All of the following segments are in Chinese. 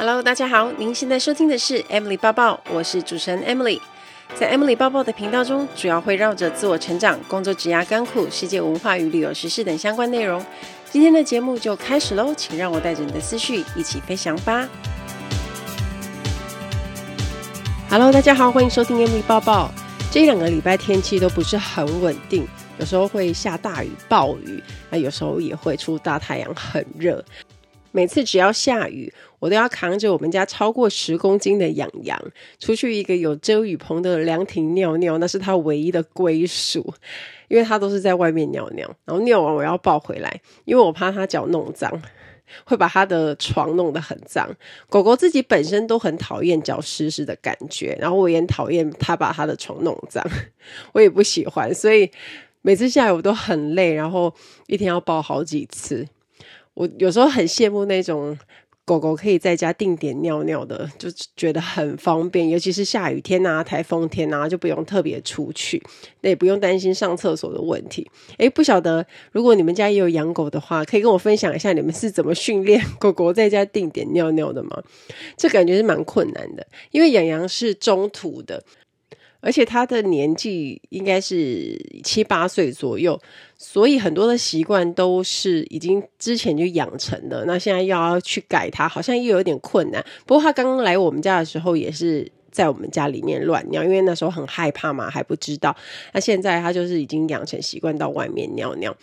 Hello，大家好，您现在收听的是 Emily 抱抱，我是主持人 Emily。在 Emily 抱抱的频道中，主要会绕着自我成长、工作、职涯、甘苦、世界文化与旅游时事等相关内容。今天的节目就开始喽，请让我带着你的思绪一起飞翔吧。Hello，大家好，欢迎收听 Emily 抱抱。这两个礼拜天气都不是很稳定，有时候会下大雨、暴雨，那有时候也会出大太阳，很热。每次只要下雨，我都要扛着我们家超过十公斤的养羊出去一个有遮雨棚的凉亭尿尿，那是它唯一的归属，因为它都是在外面尿尿，然后尿完我要抱回来，因为我怕它脚弄脏，会把它的床弄得很脏。狗狗自己本身都很讨厌脚湿湿的感觉，然后我也讨厌它把它的床弄脏，我也不喜欢，所以每次下雨我都很累，然后一天要抱好几次。我有时候很羡慕那种狗狗可以在家定点尿尿的，就觉得很方便。尤其是下雨天啊、台风天啊，就不用特别出去，那也不用担心上厕所的问题。诶，不晓得如果你们家也有养狗的话，可以跟我分享一下你们是怎么训练狗狗在家定点尿尿的吗？这感觉是蛮困难的，因为养羊是中途的。而且他的年纪应该是七八岁左右，所以很多的习惯都是已经之前就养成的。那现在要去改它，好像又有点困难。不过他刚刚来我们家的时候，也是在我们家里面乱尿，因为那时候很害怕嘛，还不知道。那现在他就是已经养成习惯到外面尿尿。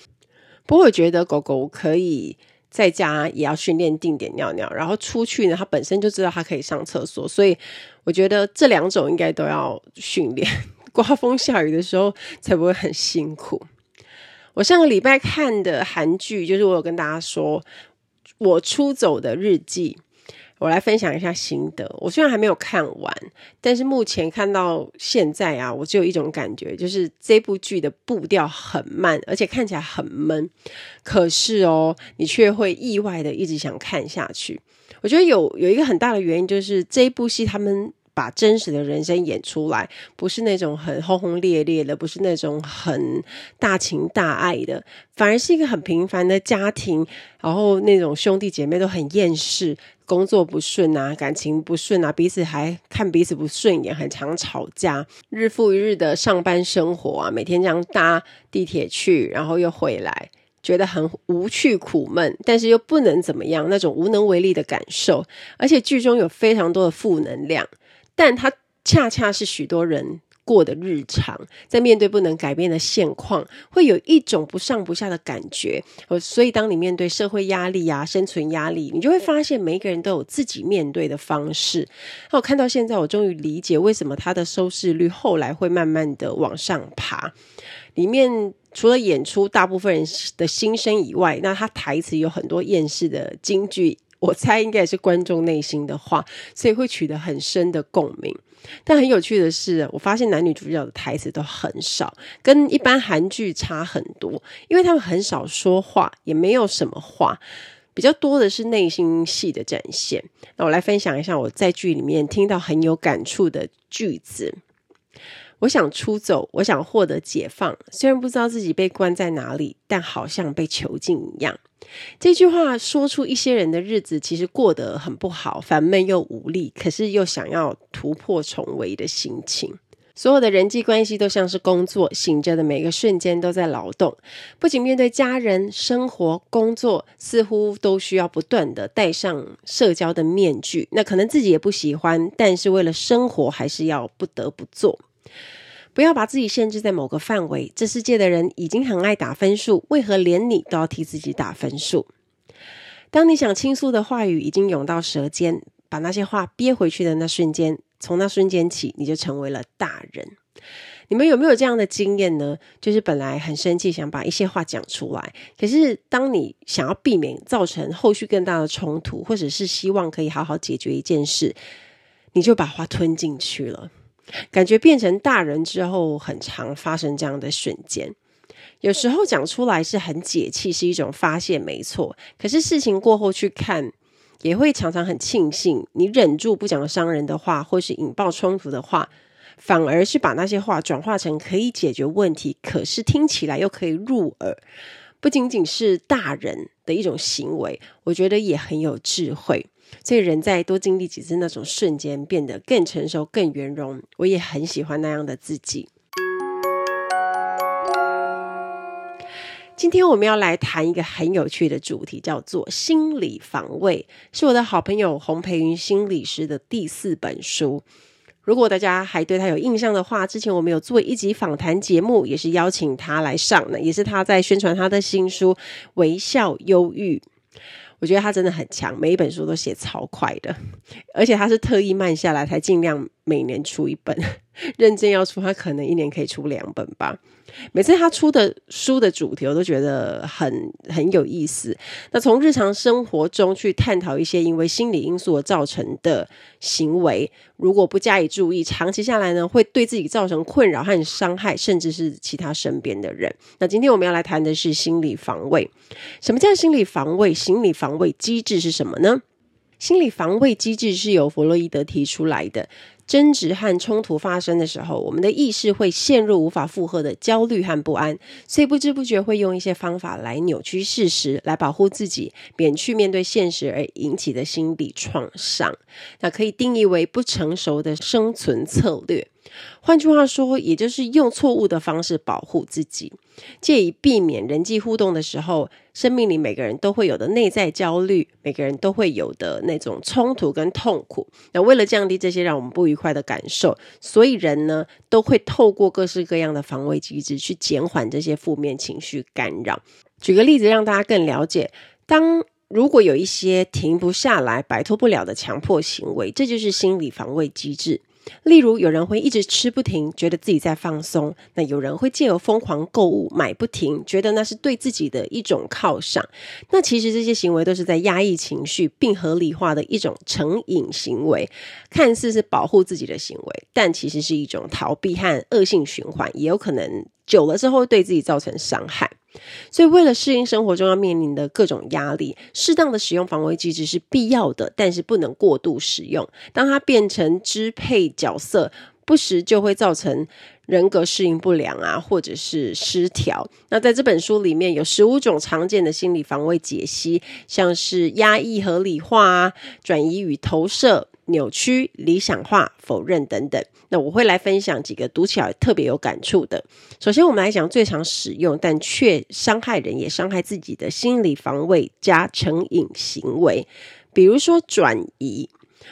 不过我觉得狗狗可以。在家也要训练定点尿尿，然后出去呢，他本身就知道他可以上厕所，所以我觉得这两种应该都要训练。刮风下雨的时候才不会很辛苦。我上个礼拜看的韩剧，就是我有跟大家说我出走的日记。我来分享一下心得。我虽然还没有看完，但是目前看到现在啊，我只有一种感觉，就是这部剧的步调很慢，而且看起来很闷。可是哦，你却会意外的一直想看下去。我觉得有有一个很大的原因，就是这部戏他们把真实的人生演出来，不是那种很轰轰烈烈的，不是那种很大情大爱的，反而是一个很平凡的家庭，然后那种兄弟姐妹都很厌世。工作不顺啊，感情不顺啊，彼此还看彼此不顺眼，很常吵架。日复一日的上班生活啊，每天这样搭地铁去，然后又回来，觉得很无趣苦闷，但是又不能怎么样，那种无能为力的感受。而且剧中有非常多的负能量，但它恰恰是许多人过的日常，在面对不能改变的现况，会有一种不上不下的感觉。所以当你面对社会压力啊、生存压力，你就会发现每一个人都有自己面对的方式。那我看到现在，我终于理解为什么他的收视率后来会慢慢的往上爬。里面除了演出大部分人的心声以外，那他台词有很多厌世的金句，我猜应该也是观众内心的话，所以会取得很深的共鸣。但很有趣的是，我发现男女主角的台词都很少，跟一般韩剧差很多，因为他们很少说话，也没有什么话，比较多的是内心戏的展现。那我来分享一下我在剧里面听到很有感触的句子。我想出走，我想获得解放。虽然不知道自己被关在哪里，但好像被囚禁一样。这句话说出一些人的日子其实过得很不好，烦闷又无力，可是又想要突破重围的心情。所有的人际关系都像是工作，醒着的每个瞬间都在劳动。不仅面对家人、生活、工作，似乎都需要不断的戴上社交的面具。那可能自己也不喜欢，但是为了生活，还是要不得不做。不要把自己限制在某个范围。这世界的人已经很爱打分数，为何连你都要替自己打分数？当你想倾诉的话语已经涌到舌尖，把那些话憋回去的那瞬间，从那瞬间起，你就成为了大人。你们有没有这样的经验呢？就是本来很生气，想把一些话讲出来，可是当你想要避免造成后续更大的冲突，或者是希望可以好好解决一件事，你就把话吞进去了。感觉变成大人之后，很常发生这样的瞬间。有时候讲出来是很解气，是一种发泄，没错。可是事情过后去看，也会常常很庆幸，你忍住不讲伤人的话，或是引爆冲突的话，反而是把那些话转化成可以解决问题，可是听起来又可以入耳。不仅仅是大人，的一种行为，我觉得也很有智慧。所以人在多经历几次那种瞬间，变得更成熟、更圆融。我也很喜欢那样的自己。今天我们要来谈一个很有趣的主题，叫做心理防卫，是我的好朋友洪培云心理师的第四本书。如果大家还对他有印象的话，之前我们有做一集访谈节目，也是邀请他来上的，也是他在宣传他的新书《微笑忧郁》。我觉得他真的很强，每一本书都写超快的，而且他是特意慢下来，才尽量每年出一本。认真要出，他可能一年可以出两本吧。每次他出的书的主题，我都觉得很很有意思。那从日常生活中去探讨一些因为心理因素而造成的行为，如果不加以注意，长期下来呢，会对自己造成困扰和伤害，甚至是其他身边的人。那今天我们要来谈的是心理防卫。什么叫心理防卫？心理防卫机制是什么呢？心理防卫机制是由弗洛伊德提出来的。争执和冲突发生的时候，我们的意识会陷入无法负荷的焦虑和不安，所以不知不觉会用一些方法来扭曲事实，来保护自己，免去面对现实而引起的心理创伤。那可以定义为不成熟的生存策略。换句话说，也就是用错误的方式保护自己，借以避免人际互动的时候，生命里每个人都会有的内在焦虑，每个人都会有的那种冲突跟痛苦。那为了降低这些让我们不愉快的感受，所以人呢都会透过各式各样的防卫机制去减缓这些负面情绪干扰。举个例子，让大家更了解：当如果有一些停不下来、摆脱不了的强迫行为，这就是心理防卫机制。例如，有人会一直吃不停，觉得自己在放松；那有人会借由疯狂购物买不停，觉得那是对自己的一种犒赏。那其实这些行为都是在压抑情绪，并合理化的一种成瘾行为，看似是保护自己的行为，但其实是一种逃避和恶性循环，也有可能久了之后对自己造成伤害。所以，为了适应生活中要面临的各种压力，适当的使用防卫机制是必要的，但是不能过度使用。当它变成支配角色，不时就会造成人格适应不良啊，或者是失调。那在这本书里面有十五种常见的心理防卫解析，像是压抑、合理化，转移与投射。扭曲、理想化、否认等等，那我会来分享几个读起来特别有感触的。首先，我们来讲最常使用但却伤害人也伤害自己的心理防卫加成瘾行为，比如说转移。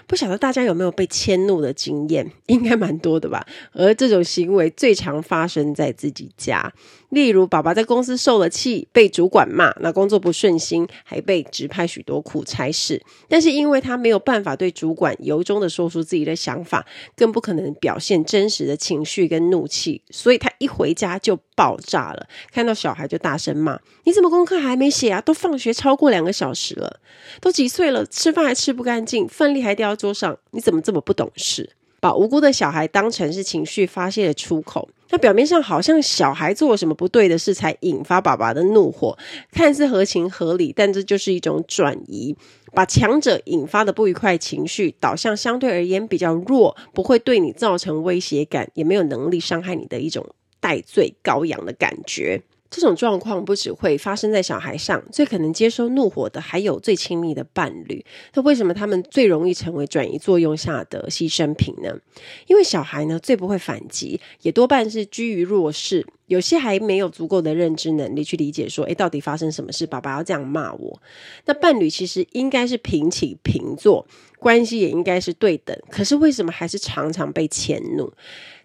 不晓得大家有没有被迁怒的经验？应该蛮多的吧。而这种行为最常发生在自己家，例如爸爸在公司受了气，被主管骂，那工作不顺心，还被指派许多苦差事。但是因为他没有办法对主管由衷的说出自己的想法，更不可能表现真实的情绪跟怒气，所以他一回家就爆炸了。看到小孩就大声骂：“你怎么功课还没写啊？都放学超过两个小时了，都几岁了，吃饭还吃不干净，饭粒还掉到。”桌上，你怎么这么不懂事？把无辜的小孩当成是情绪发泄的出口，那表面上好像小孩做了什么不对的事才引发爸爸的怒火，看似合情合理，但这就是一种转移，把强者引发的不愉快情绪导向相对而言比较弱，不会对你造成威胁感，也没有能力伤害你的一种代罪羔羊的感觉。这种状况不只会发生在小孩上，最可能接收怒火的还有最亲密的伴侣。那为什么他们最容易成为转移作用下的牺牲品呢？因为小孩呢，最不会反击，也多半是居于弱势。有些还没有足够的认知能力去理解说，诶，到底发生什么事？爸爸要这样骂我。那伴侣其实应该是平起平坐，关系也应该是对等。可是为什么还是常常被迁怒？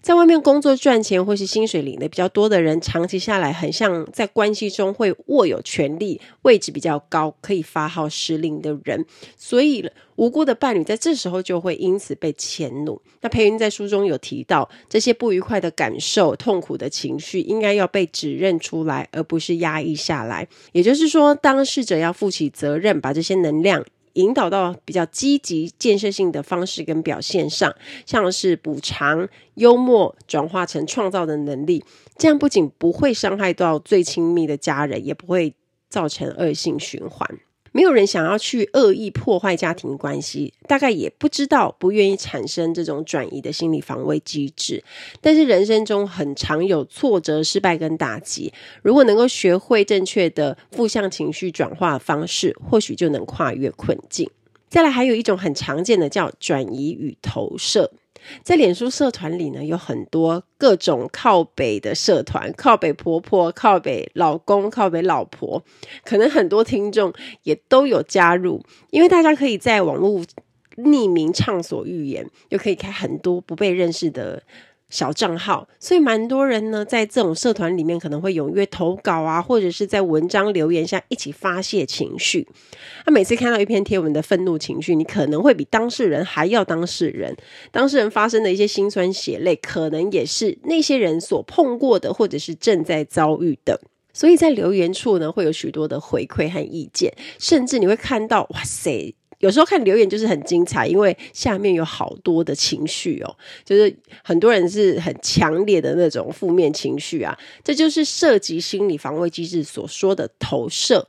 在外面工作赚钱或是薪水领的比较多的人，长期下来很像在关系中会握有权力、位置比较高、可以发号施令的人，所以无辜的伴侣在这时候就会因此被迁怒。那培云在书中有提到，这些不愉快的感受、痛苦的情绪，应该要被指认出来，而不是压抑下来。也就是说，当事者要负起责任，把这些能量。引导到比较积极建设性的方式跟表现上，像是补偿、幽默转化成创造的能力，这样不仅不会伤害到最亲密的家人，也不会造成恶性循环。没有人想要去恶意破坏家庭关系，大概也不知道不愿意产生这种转移的心理防卫机制。但是人生中很常有挫折、失败跟打击，如果能够学会正确的负向情绪转化方式，或许就能跨越困境。再来，还有一种很常见的叫转移与投射。在脸书社团里呢，有很多各种靠北的社团，靠北婆婆、靠北老公、靠北老婆，可能很多听众也都有加入，因为大家可以在网络匿名畅所欲言，又可以开很多不被认识的小账号，所以蛮多人呢，在这种社团里面可能会踊跃投稿啊，或者是在文章留言下一起发泄情绪。那、每次看到一篇贴文的愤怒情绪，你可能会比当事人还要当事人。当事人发生的一些辛酸血泪，可能也是那些人所碰过的，或者是正在遭遇的。所以在留言处呢，会有许多的回馈和意见，甚至你会看到，哇塞！有时候看留言就是很精彩，因为下面有好多的情绪哦，就是很多人是很强烈的那种负面情绪啊，这就是涉及心理防卫机制所说的投射。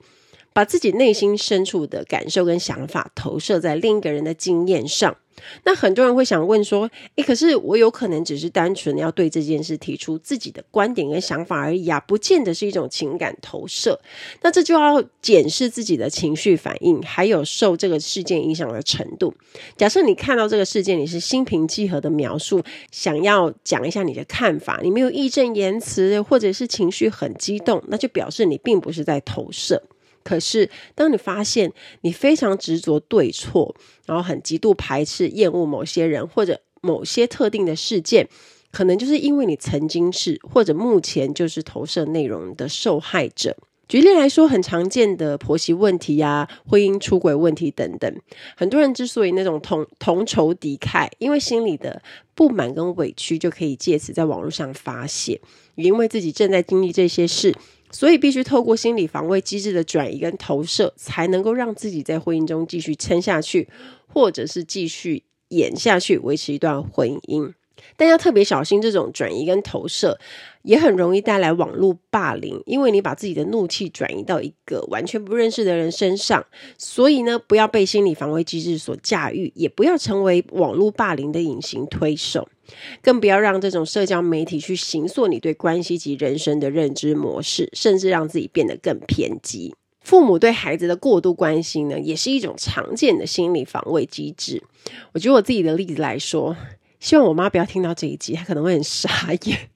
把自己内心深处的感受跟想法投射在另一个人的经验上，那很多人会想问说：“诶，可是我有可能只是单纯要对这件事提出自己的观点跟想法而已啊，不见得是一种情感投射。那这就要检视自己的情绪反应，还有受这个事件影响的程度。假设你看到这个事件，你是心平气和的描述，想要讲一下你的看法，你没有义正言辞，或者是情绪很激动，那就表示你并不是在投射。”可是，当你发现你非常执着对错，然后很极度排斥、厌恶某些人或者某些特定的事件，可能就是因为你曾经是或者目前就是投射内容的受害者。举例来说，很常见的婆媳问题呀、婚姻出轨问题等等，很多人之所以那种同同仇敌忾，因为心里的不满跟委屈就可以借此在网络上发泄，因为自己正在经历这些事。所以必须透过心理防卫机制的转移跟投射，才能够让自己在婚姻中继续撑下去，或者是继续演下去，维持一段婚姻。但要特别小心，这种转移跟投射也很容易带来网络霸凌，因为你把自己的怒气转移到一个完全不认识的人身上。所以呢，不要被心理防卫机制所驾驭，也不要成为网络霸凌的隐形推手。更不要让这种社交媒体去形塑你对关系及人生的认知模式，甚至让自己变得更偏激。父母对孩子的过度关心呢，也是一种常见的心理防卫机制。我举我自己的例子来说，希望我妈不要听到这一集，她可能会很傻眼。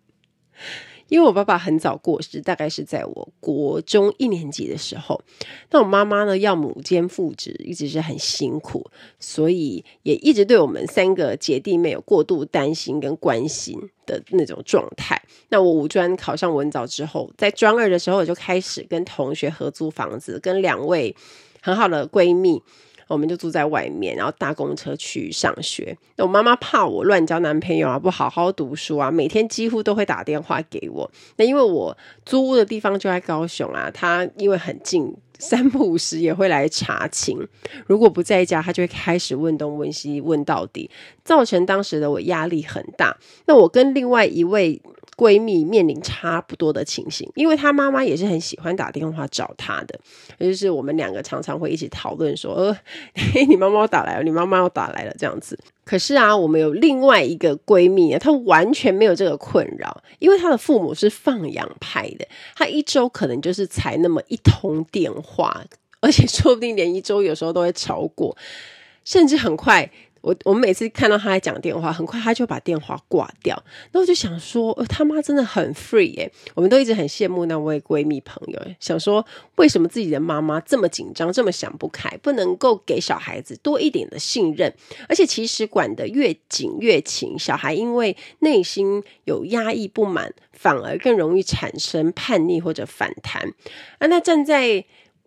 因为我爸爸很早过世，大概是在我国中一年级的时候。那我妈妈呢，要母兼父职，一直是很辛苦，所以也一直对我们三个姐弟妹有过度担心跟关心的那种状态。那我五专考上文藻之后，在专二的时候，我就开始跟同学合租房子，跟两位很好的闺蜜。我们就住在外面，然后搭公车去上学。那我妈妈怕我乱交男朋友啊，不好好读书啊，每天几乎都会打电话给我。那因为我租屋的地方就在高雄啊，她因为很近，三不五时也会来查寝。如果不在家，她就会开始问东问西，问到底，造成当时的我压力很大。那我跟另外一位。闺蜜面临差不多的情形，因为她妈妈也是很喜欢打电话找她的，也就是我们两个常常会一起讨论说：“呃，嘿，你妈妈打来了，你妈妈要打来了。”这样子。可是啊，我们有另外一个闺蜜啊，她完全没有这个困扰，因为她的父母是放养派的，她一周可能就是才那么一通电话，而且说不定连一周有时候都会超过，甚至很快。我我们每次看到他在讲电话，很快他就把电话挂掉。那我就想说，他妈真的很 free 耶！我们都一直很羡慕那位闺蜜朋友，想说为什么自己的妈妈这么紧张，这么想不开，不能够给小孩子多一点的信任？而且其实管得越紧越勤，小孩因为内心有压抑不满，反而更容易产生叛逆或者反弹。啊，那站在。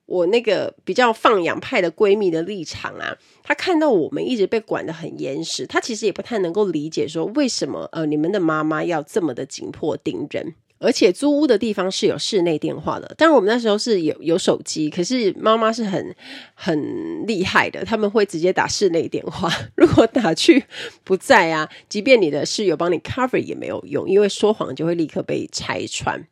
我那个比较放养派的闺蜜的立场啊，她看到我们一直被管得很严实，她其实也不太能够理解说为什么呃你们的妈妈要这么的紧迫盯人。而且租屋的地方是有室内电话的。当然，我们那时候是有有手机，可是妈妈是很很厉害的，他们会直接打室内电话。如果打去不在啊，即便你的室友帮你 cover 也没有用，因为说谎就会立刻被拆穿。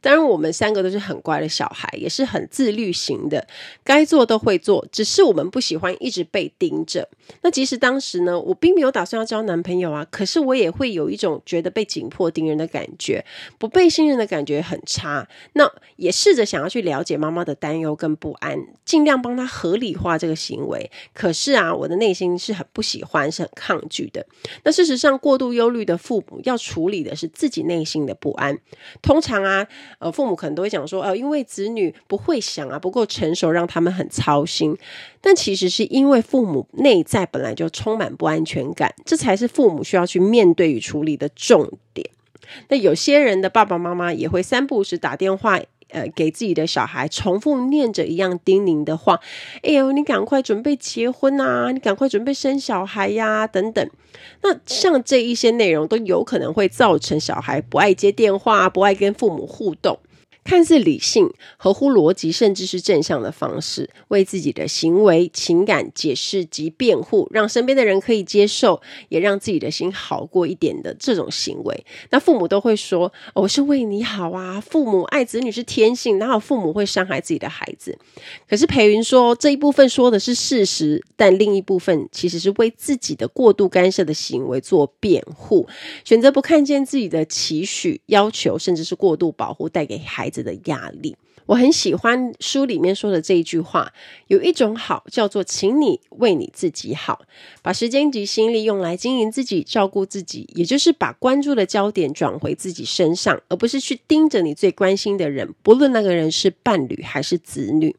当然，我们三个都是很乖的小孩，也是很自律型的，该做都会做，只是我们不喜欢一直被盯着。那即使当时呢，我并没有打算要交男朋友啊，可是我也会有一种觉得被紧迫盯人的感觉，不被信任的感觉很差，那也试着想要去了解妈妈的担忧跟不安，尽量帮她合理化这个行为。可是啊，我的内心是很不喜欢，是很抗拒的。那事实上，过度忧虑的父母要处理的是自己内心的不安。通常啊，呃，父母可能都会讲说，呃，因为子女不会想啊，不够成熟，让他们很操心。但其实是因为父母内在本来就充满不安全感，这才是父母需要去面对与处理的重点。那有些人的爸爸妈妈也会三不五时打电话，呃，给自己的小孩重复念着一样叮咛的话：“哎呦，你赶快准备结婚啊，你赶快准备生小孩呀，等等。”那像这一些内容都有可能会造成小孩不爱接电话，不爱跟父母互动。看似理性、合乎逻辑，甚至是正向的方式，为自己的行为、情感解释及辩护，让身边的人可以接受，也让自己的心好过一点的这种行为，那父母都会说：“，我是为你好啊！”父母爱子女是天性，哪有父母会伤害自己的孩子？可是培云说，这一部分说的是事实，但另一部分其实是为自己的过度干涉的行为做辩护，选择不看见自己的期许、要求，甚至是过度保护带给孩子的压力，我很喜欢书里面说的这一句话：有一种好叫做，请你为你自己好，把时间及心力用来经营自己、照顾自己，也就是把关注的焦点转回自己身上，而不是去盯着你最关心的人，不论那个人是伴侣还是子女。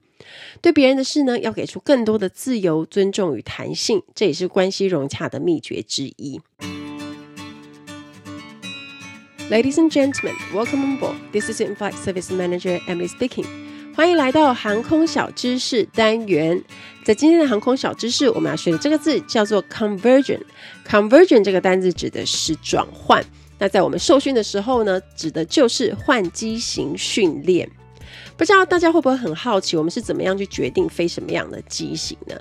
对别人的事呢，要给出更多的自由、尊重与弹性，这也是关系融洽的秘诀之一。Ladies and gentlemen, welcome on board. This is In-Flight Service Manager Emily speaking. 欢迎来到航空小知识单元。在今天的航空小知识，我们要学的这个字叫做 conversion。conversion 这个单字指的是转换。那在我们受训的时候呢，指的就是换机型训练。不知道大家会不会很好奇，我们是怎么样去决定飞什么样的机型呢？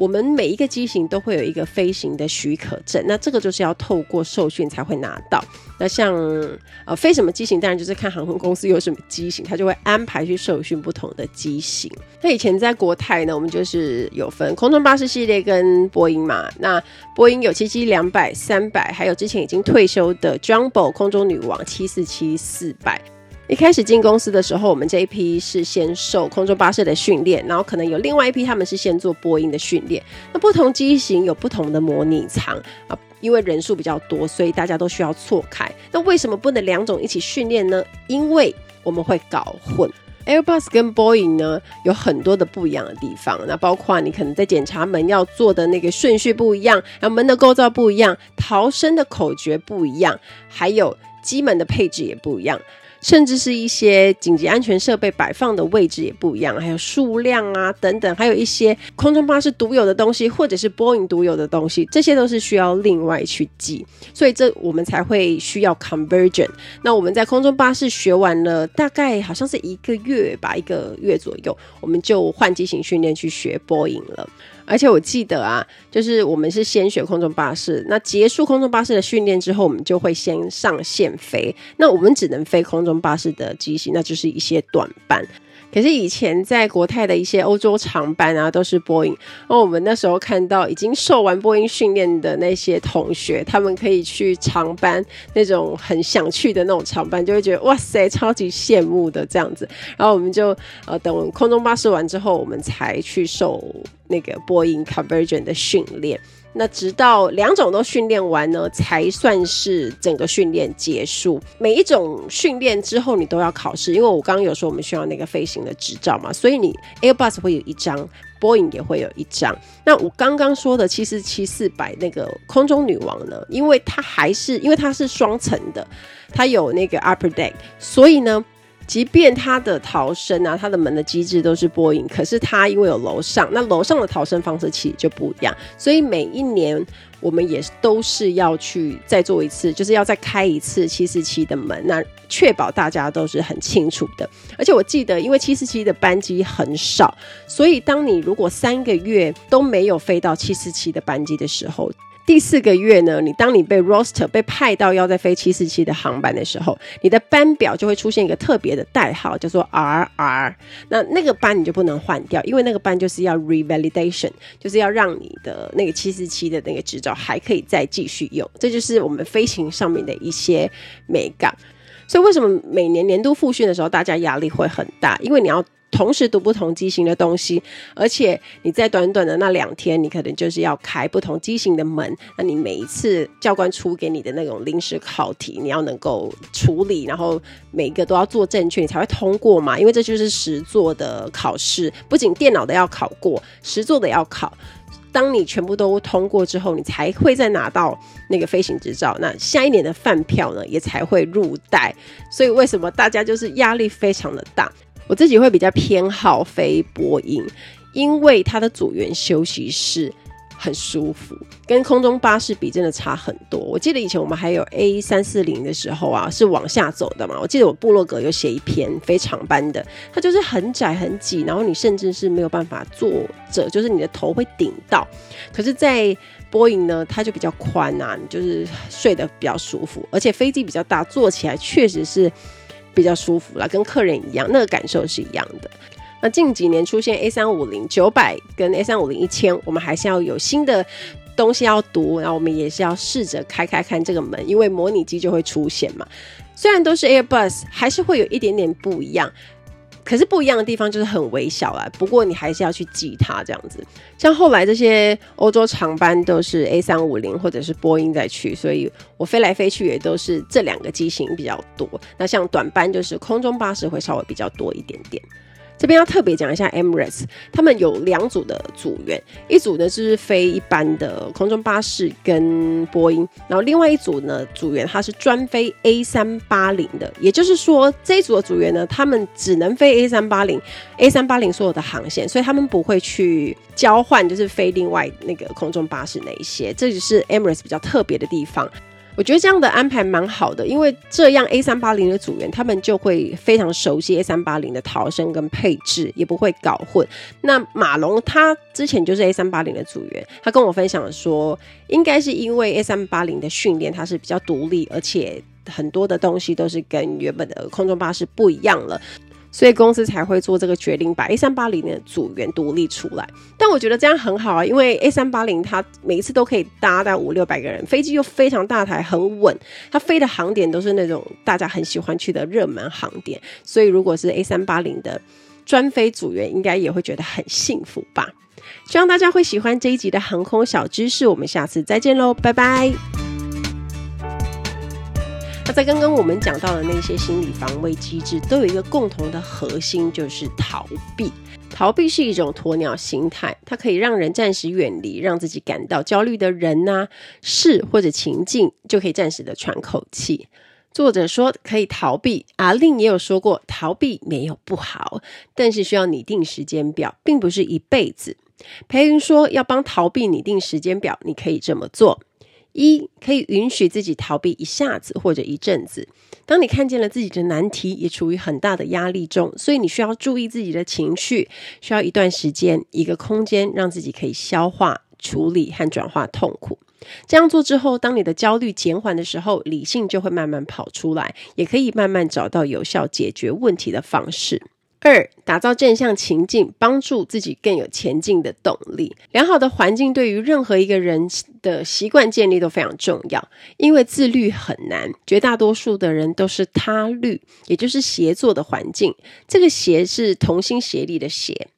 我们每一个机型都会有一个飞行的许可证，那这个就是要透过受训才会拿到。那像呃飞什么机型，当然就是看航空公司有什么机型，他就会安排去受训不同的机型。那以前在国泰呢，我们就是有分空中巴士系列跟波音嘛。那波音有七七两百、三百，还有之前已经退休的 Jumbo 空中女王七四七四百。一开始进公司的时候，我们这一批是先受空中巴士的训练，然后可能有另外一批他们是先做波音的训练。那不同机型有不同的模拟舱啊，因为人数比较多，所以大家都需要错开。那为什么不能两种一起训练呢？因为我们会搞混。Airbus 跟 Boeing 呢，有很多的不一样的地方，那包括你可能在检查门要做的那个顺序不一样，然后门的构造不一样，逃生的口诀不一样，还有机门的配置也不一样。甚至是一些紧急安全设备摆放的位置也不一样，还有数量啊等等，还有一些空中巴士独有的东西，或者是波音独有的东西，这些都是需要另外去记，所以这我们才会需要 conversion。那我们在空中巴士学完了，大概好像是一个月吧，一个月左右，我们就换机型训练去学波音了。而且我记得啊，就是我们是先学空中巴士，那结束空中巴士的训练之后，我们就会先上线飞。那我们只能飞空中巴士的机型，那就是一些短班。可是以前在国泰的一些欧洲长班啊，都是波音。那我们那时候看到已经受完波音训练的那些同学，他们可以去长班，那种很想去的那种长班，就会觉得哇塞，超级羡慕的这样子。然后我们就呃等空中巴士完之后，我们才去受。那个波音 conversion 的训练，那直到两种都训练完呢，才算是整个训练结束。每一种训练之后，你都要考试，因为我刚刚有说我们需要那个飞行的执照嘛，所以你 Airbus 会有一张，，Boeing 也会有一张。那我刚刚说的七四七四百那个空中女王呢，因为它还是因为它是双层的，它有那个 upper deck，所以呢。即便它的逃生啊，它的门的机制都是波音，可是它因为有楼上，那楼上的逃生方式其实就不一样，所以每一年我们也都是要去再做一次，就是要再开一次七四七的门，那确保大家都是很清楚的。而且我记得，因为七四七的班机很少，所以当你如果三个月都没有飞到七四七的班机的时候，第四个月呢，你当你被 roster 被派到要在飞七四七的航班的时候，你的班表就会出现一个特别的代号，叫做 RR。那那个班你就不能换掉，因为那个班就是要 revalidation，就是要让你的那个七四七的那个执照还可以再继续用。这就是我们飞行上面的一些美感。所以为什么每年年度复训的时候，大家压力会很大？因为你要。同时读不同机型的东西，而且你在短短的那两天，你可能就是要开不同机型的门。那你每一次教官出给你的那种临时考题，你要能够处理，然后每一个都要做正确，你才会通过嘛。因为这就是实作的考试，不仅电脑的要考过，实作的要考。当你全部都通过之后，你才会再拿到那个飞行执照。那下一年的饭票呢，也才会入袋。所以为什么大家就是压力非常的大？我自己会比较偏好飞波音，因为它的组员休息室很舒服，跟空中巴士比真的差很多。我记得以前我们还有 A 三四零的时候啊，是往下走的嘛。我记得我部落格有写一篇非常班的，它就是很窄很挤，然后你甚至是没有办法坐着，就是你的头会顶到。可是，在波音呢，它就比较宽啊，你就是睡得比较舒服，而且飞机比较大，坐起来确实是。比较舒服啦，跟客人一样，那个感受是一样的。那近几年出现 A 三五零九百跟 A 三五零一千，我们还是要有新的东西要读，然后我们也是要试着开开看这个门，因为模拟机就会出现嘛。虽然都是 Airbus，还是会有一点点不一样。可是不一样的地方就是很微小啊，不过你还是要去记它这样子。像后来这些欧洲长班都是 A 三五零或者是波音在去，所以我飞来飞去也都是这两个机型比较多。那像短班就是空中巴士会稍微比较多一点点。这边要特别讲一下 Emirates，他们有两组的组员，一组呢是飞一般的空中巴士跟波音，然后另外一组呢组员他是专飞 A 三八零的，也就是说这一组的组员呢，他们只能飞 A 三八零，A 三八零所有的航线，所以他们不会去交换，就是飞另外那个空中巴士那一些，这就是 Emirates 比较特别的地方。我觉得这样的安排蛮好的，因为这样 A 三八零的组员他们就会非常熟悉 A 三八零的逃生跟配置，也不会搞混。那马龙他之前就是 A 三八零的组员，他跟我分享说，应该是因为 A 三八零的训练它是比较独立，而且很多的东西都是跟原本的空中巴士不一样了。所以公司才会做这个决定，把 A 三八零的组员独立出来。但我觉得这样很好啊，因为 A 三八零它每一次都可以搭到五六百个人，飞机又非常大台，很稳。它飞的航点都是那种大家很喜欢去的热门航点，所以如果是 A 三八零的专飞组员，应该也会觉得很幸福吧。希望大家会喜欢这一集的航空小知识，我们下次再见喽，拜拜。那在刚刚我们讲到的那些心理防卫机制，都有一个共同的核心，就是逃避。逃避是一种鸵鸟心态，它可以让人暂时远离让自己感到焦虑的人呐、事或者情境，就可以暂时的喘口气。作者说可以逃避，阿令也有说过，逃避没有不好，但是需要拟定时间表，并不是一辈子。培云说要帮逃避拟定时间表，你可以这么做。一，可以允许自己逃避一下子或者一阵子。当你看见了自己的难题，也处于很大的压力中，所以你需要注意自己的情绪，需要一段时间、一个空间，让自己可以消化、处理和转化痛苦。这样做之后，当你的焦虑减缓的时候，理性就会慢慢跑出来，也可以慢慢找到有效解决问题的方式。二，打造正向情境，帮助自己更有前进的动力。良好的环境对于任何一个人的习惯建立都非常重要，因为自律很难，绝大多数的人都是他律，也就是协作的环境。这个协是同心协力的协。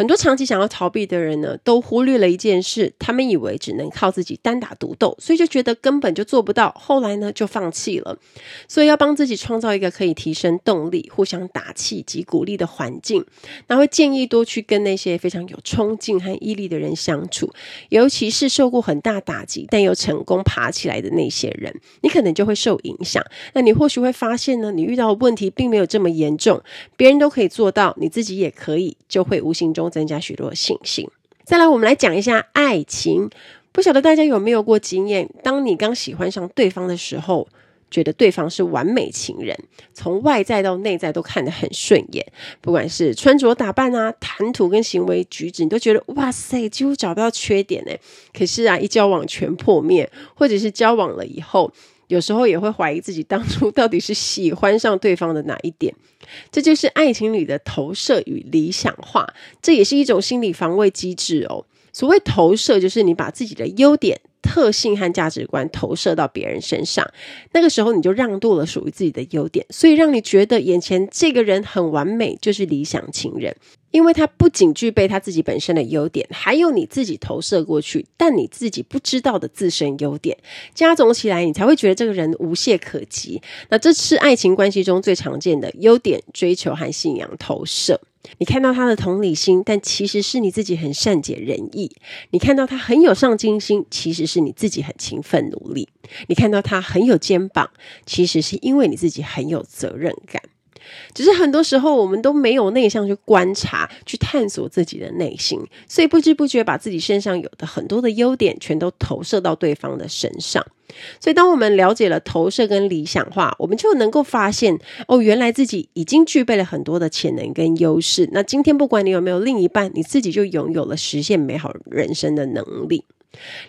很多长期想要逃避的人呢，都忽略了一件事，他们以为只能靠自己单打独斗，所以就觉得根本就做不到，后来呢就放弃了。所以要帮自己创造一个可以提升动力、互相打气及鼓励的环境，那会建议多去跟那些非常有冲劲和毅力的人相处，尤其是受过很大打击但又成功爬起来的那些人，你可能就会受影响。那你或许会发现呢，你遇到的问题并没有这么严重，别人都可以做到，你自己也可以，就会无形中。增加许多信心。再来，我们来讲一下爱情。不晓得大家有没有过经验？当你刚喜欢上对方的时候，觉得对方是完美情人，从外在到内在都看得很顺眼。不管是穿着打扮啊、谈吐跟行为举止，你都觉得哇塞，几乎找不到缺点呢。可是啊，一交往全破灭，或者是交往了以后，有时候也会怀疑自己当初到底是喜欢上对方的哪一点。这就是爱情里的投射与理想化，这也是一种心理防卫机制哦。所谓投射，就是你把自己的优点、特性和价值观投射到别人身上，那个时候你就让渡了属于自己的优点，所以让你觉得眼前这个人很完美，就是理想情人。因为他不仅具备他自己本身的优点，还有你自己投射过去但你自己不知道的自身优点，加总起来，你才会觉得这个人无懈可击。那这是爱情关系中最常见的优点追求和信仰投射。你看到他的同理心，但其实是你自己很善解人意；你看到他很有上进心，其实是你自己很勤奋努力；你看到他很有肩膀，其实是因为你自己很有责任感。只是很多时候我们都没有内向去观察、去探索自己的内心，所以不知不觉把自己身上有的很多的优点全都投射到对方的身上。所以当我们了解了投射跟理想化，我们就能够发现哦，原来自己已经具备了很多的潜能跟优势。那今天不管你有没有另一半，你自己就拥有了实现美好人生的能力。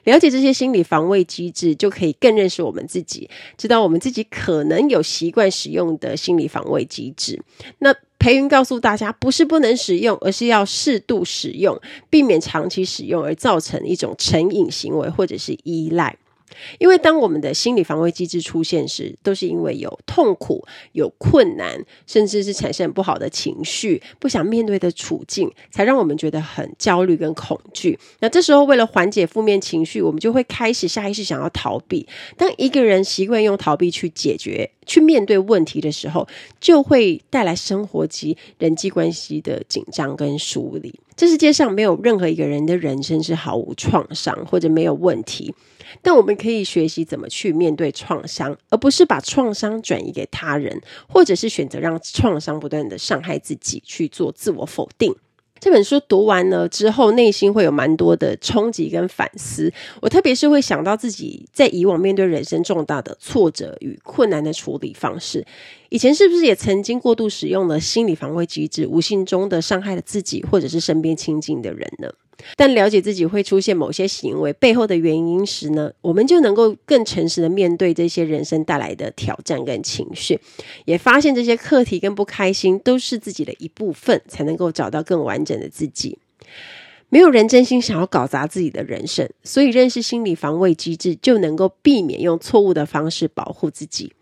了解这些心理防卫机制，就可以更认识我们自己，知道我们自己可能有习惯使用的心理防卫机制。那培云告诉大家，不是不能使用，而是要适度使用，避免长期使用而造成一种成瘾行为或者是依赖。因为当我们的心理防卫机制出现时，都是因为有痛苦、有困难，甚至是产生不好的情绪、不想面对的处境，才让我们觉得很焦虑跟恐惧。那这时候，为了缓解负面情绪，我们就会开始下意识想要逃避。当一个人习惯用逃避去解决、去面对问题的时候，就会带来生活及人际关系的紧张跟疏离。这世界上没有任何一个人的人生是毫无创伤或者没有问题。但我们可以学习怎么去面对创伤，而不是把创伤转移给他人，或者是选择让创伤不断的伤害自己，去做自我否定。这本书读完了之后，内心会有蛮多的冲击跟反思。我特别是会想到自己在以往面对人生重大的挫折与困难的处理方式，以前是不是也曾经过度使用了心理防卫机制，无形中的伤害了自己或者是身边亲近的人呢？但了解自己会出现某些行为背后的原因时呢，我们就能够更诚实的面对这些人生带来的挑战跟情绪，也发现这些课题跟不开心都是自己的一部分，才能够找到更完整的自己。没有人真心想要搞砸自己的人生，所以认识心理防卫机制，就能够避免用错误的方式保护自己，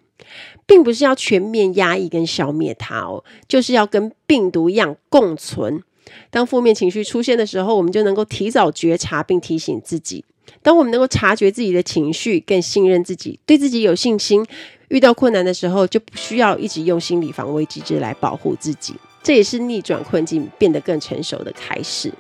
并不是要全面压抑跟消灭它哦，就是要跟病毒一样共存。当负面情绪出现的时候，我们就能够提早觉察并提醒自己。当我们能够察觉自己的情绪，更信任自己，对自己有信心，遇到困难的时候就不需要一直用心理防卫机制来保护自己。这也是逆转困境、变得更成熟的开始。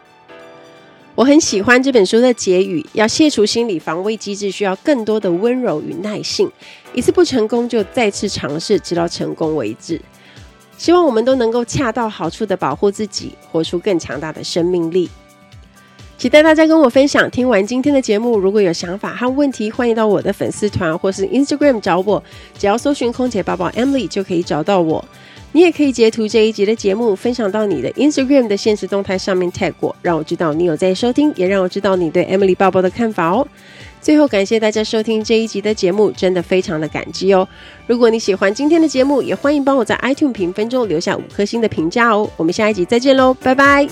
我很喜欢这本书的结语：要卸除心理防卫机制，需要更多的温柔与耐性。一次不成功，就再次尝试，直到成功为止。希望我们都能够恰到好处的保护自己，活出更强大的生命力。期待大家跟我分享。听完今天的节目，如果有想法和问题，欢迎到我的粉丝团或是 Instagram 找我，只要搜寻空姐报报 Emily 就可以找到我。你也可以截图这一集的节目，分享到你的 Instagram 的现实动态上面 tag 我，让我知道你有在收听，也让我知道你对 Emily 报报的看法哦。最后，感谢大家收听这一集的节目，真的非常的感激哦。如果你喜欢今天的节目，也欢迎帮我在 iTunes 评分中留下五颗星的评价哦。我们下一集再见喽，拜拜。